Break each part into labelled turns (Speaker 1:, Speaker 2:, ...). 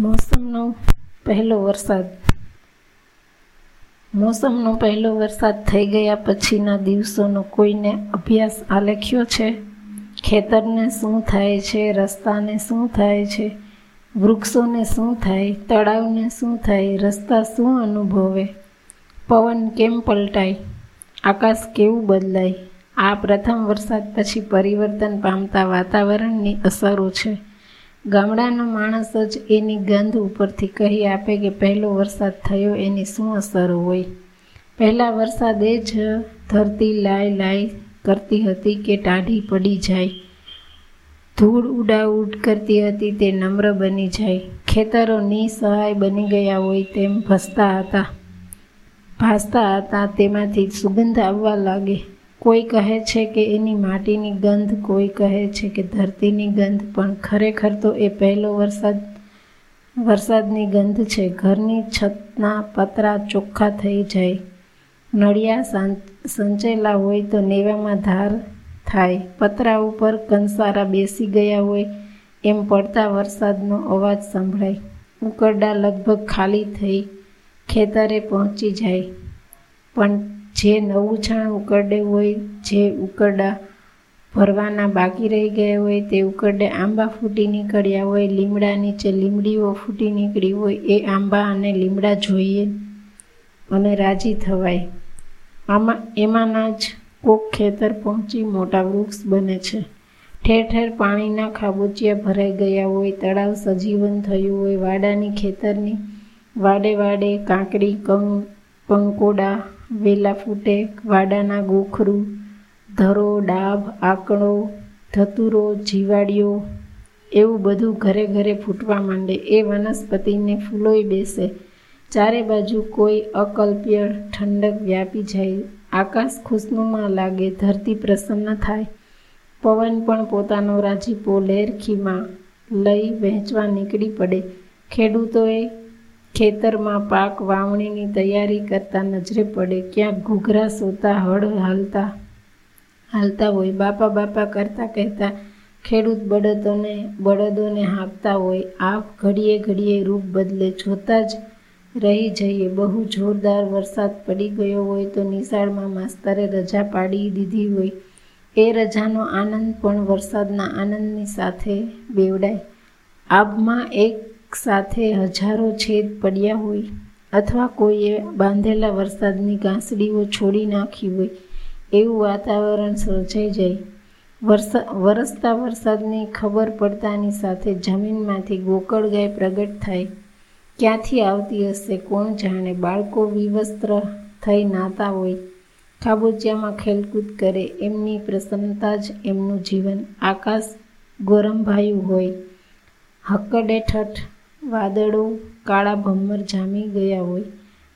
Speaker 1: મોસમનો પહેલો વરસાદ. મોસમનો પહેલો વરસાદ થઈ ગયા પછીના દિવસોનો કોઈને અભ્યાસ આલેખ્યો છે? ખેતરને શું થાય છે? રસ્તાને શું થાય છે? વૃક્ષોને શું થાય? તળાવને શું થાય? રસ્તા શું અનુભવે? પવન કેમ પલટાય? આકાશ કેવું બદલાય? આ પ્રથમ વરસાદ પછી પરિવર્તન પામતા વાતાવરણની અસરો છે. ગામડાનો માણસ જ એની ગંધ ઉપરથી કહી આપે કે પહેલો વરસાદ થયો, એની શું અસરો હોય? પહેલા વરસાદે જ ધરતી લાય લાય કરતી હતી કે ટાઢી પડી જાય. ધૂળ ઉડાઉડ કરતી હતી તે નમ્ર બની જાય. ખેતરો નિસહાય બની ગયા હોય તેમ ભસતા હતા. ભાસતા હતા, તેમાંથી સુગંધ આવવા લાગે. કોઈ કહે છે કે એની માટીની ગંધ, કોઈ કહે છે કે ધરતીની ગંધ, પણ ખરેખર તો એ પહેલો વરસાદ, વરસાદની ગંધ છે. ઘરની છતના પતરા ચોખ્ખા થઈ જાય. નળિયા સંચેલા હોય તો નેવામાં ધાર થાય. પતરા ઉપર કંસારા બેસી ગયા હોય એમ પડતા વરસાદનો અવાજ સંભળાય. ઉકરડા લગભગ ખાલી થઈ ખેતરે પહોંચી જાય. પણ જે નવું છાણ ઉકરડે હોય, જે ઉકરડા ભરવાના બાકી રહી ગયા હોય, તે ઉકરડે આંબા ફૂટી નીકળ્યા હોય, લીમડા નીચે લીમડીઓ ફૂટી નીકળી હોય, એ આંબા અને લીમડા જોઈએ અને રાજી થવાય. આમાં, એમાંના જ કોક ખેતર પહોંચી મોટા વૃક્ષ બને છે. ઠેર ઠેર પાણીના ખાબોચિયા ભરાઈ ગયા હોય, તળાવ સજીવન થયું હોય, વાડાની ખેતરની વાડે વાડે કાંકડી કંગ કંકોડા વેલા ફૂટે, વાડાના ગોખરું, ધરો ડાભ આકડો ધતુરો જીવાડિયો એવું બધું ઘરે ઘરે ફૂટવા માંડે. એ વનસ્પતિને ફૂલોય બેસે. ચારે બાજુ કોઈ અકલ્પ્ય ઠંડક વ્યાપી જાય. આકાશ ખુશનુમાં લાગે, ધરતી પ્રસન્ન થાય. પવન પણ પોતાનો રાજીપો લેરખીમાં લઈ વહેંચવા નીકળી પડે. ખેડૂતોએ ખેતરમાં પાક વાવણીની તૈયારી કરતા નજરે પડે ક્યાંક ઘૂઘરા સોતા, હળ હાલતા હાલતા હોય. બાપા બાપા કરતા કહેતા, ખેડૂત બળદોને બળદોને હાંકતા હોય. આ ઘડીએ ઘડીએ રૂપ બદલે જોતા જ રહી જઈએ. બહુ જોરદાર વરસાદ પડી ગયો હોય તો નિશાળમાં માસ્તરે રજા પાડી દીધી હોય. એ રજાનો આનંદ પણ વરસાદના આનંદની સાથે બેવડાય. આબમાં એક સાથે હજારો છેદ પડ્યા હોય અથવા કોઈએ બાંધેલા વરસાદની ગાંસડીઓ છોડી નાખી હોય, એવું વાતાવરણ સર્જાઈ જાય. વરસા વરસતા વરસાદની ખબર પડતાની સાથે જમીનમાંથી ગોકળ ગાય પ્રગટ થાય. ક્યાંથી આવતી હશે કોણ જાણે. બાળકો વિવસ્ત્ર થઈ નાતા હોય. ખાબોચિયામાં ખેલકૂદ કરે એમની પ્રસન્નતા જ એમનું જીવન. આકાશ ગોરંભાયું હોય. હક્કડે ઠઠ વાદળો કાળા ભમ્મર જામી ગયા હોય.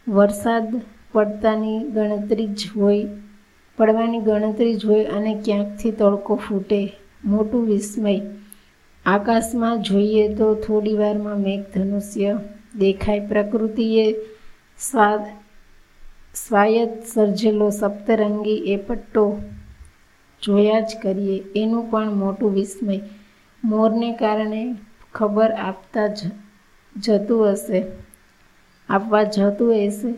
Speaker 1: વરસાદ પડતાની ગણતરી જ હોય, પડવાની ગણતરી જ હોય અને ક્યાંકથી તડકો ફૂટે મોટું વિસ્મય. આકાશમાં જોઈએ તો થોડી વારમાં મેઘધનુષ્ય દેખાય. પ્રકૃતિએ સ્વાદ સ્વાયત સર્જેલો સપ્તરંગી એ પટ્ટો જોયા જ કરીએ. એનું પણ મોટું વિસ્મય. મોરને કારણે ખબર આપતા જ જતું હશે. આપવા જતું હશે.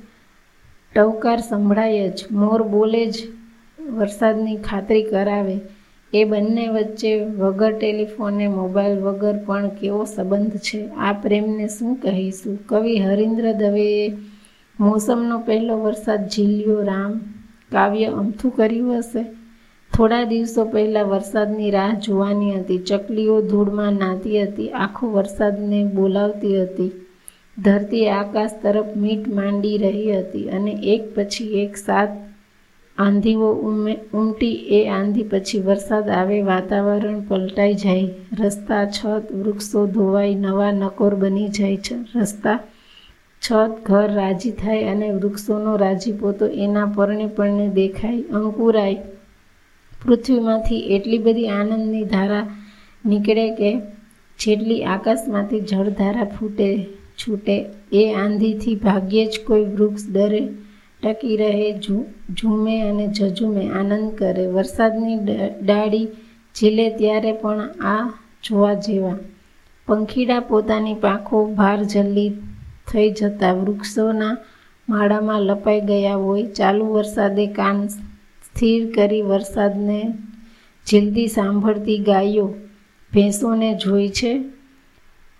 Speaker 1: ટવકાર સંભળાય જ. મોર બોલે જ વરસાદની ખાતરી કરાવે. એ બંને વચ્ચે વગર ટેલિફોને મોબાઈલ વગર પણ કેવો સંબંધ છે? આ પ્રેમને શું કહીશું? કવિ હરીન્દ્ર દવેએ મોસમનો પહેલો વરસાદ ઝીલ્યો. રામ કાવ્ય અમથું કર્યું હશે. થોડા દિવસો પહેલાં વરસાદની રાહ જોવાની હતી. ચકલીઓ ધૂળમાં નાતી હતી. આખો વરસાદને બોલાવતી હતી. ધરતી આકાશ તરફ મીટ માંડી રહી હતી અને એક પછી એક સાત આંધીઓ ઉમે, ઉમટી એ આંધી પછી વરસાદ આવે વાતાવરણ પલટાઈ જાય. રસ્તા, છત, વૃક્ષો ધોવાઈ નવા નકોર બની જાય છે. રસ્તા, છત, ઘર રાજી થાય અને વૃક્ષોનો રાજીપો તો એના પરણે પરણે દેખાય. અંકુરાય પૃથ્વીમાંથી એટલી બધી આનંદની ધારા નીકળે કે જેટલી આકાશમાંથી જળધારા ફૂટે, છૂટે, એ આંધીથી ભાગ્યે જ કોઈ વૃક્ષ ડરે ટકી રહે ઝૂમે અને ઝઝુમે આનંદ કરે. વરસાદની ડાળી ઝીલે ત્યારે પણ આ જોવા જેવા. પંખીડા પોતાની પાંખો ભાર જલ્દી થઈ જતા વૃક્ષોના માળામાં લપાઈ ગયા હોય, ચાલુ વરસાદે કાન સ્થિર કરી વરસાદને જલ્દી સાંભળતી ગાયો ભેંસોને જોઈ છે.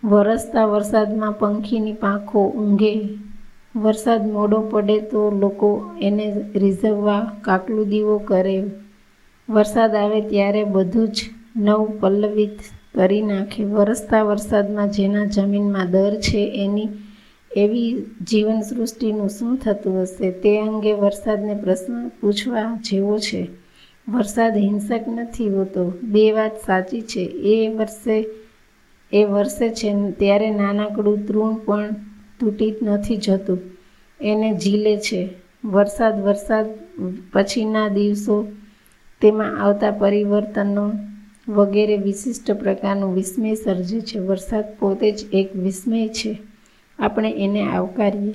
Speaker 1: વરસતા વરસાદમાં પંખીની પાંખો ઊંઘે. વરસાદ મોડો પડે તો લોકો એને રીઝવવા કાકલું દીવો કરે. વરસાદ આવે ત્યારે બધું જ નવ પલ્લવિત કરી નાખે. વરસતા વરસાદમાં જેના જમીનમાં દર છે એની એવી જીવન સૃષ્ટિનું શું થતું હશે તે અંગે વરસાદને પ્રશ્ન પૂછવા જેવો છે. વરસાદ હિંસક નથી હોતો. બે વાત સાચી છે. એ વર્ષે એ વર્ષે છે ત્યારે નાનકડું તૃણ પણ તૂટી નથી જતું. એને ઝીલે છે. વરસાદ વરસાદ પછીના દિવસો તેમાં આવતા પરિવર્તનો વગેરે વિશિષ્ટ પ્રકારનું વિસ્મય સર્જે છે. વરસાદ પોતે જ એક વિસ્મય છે. આપણે એને આવકારીએ.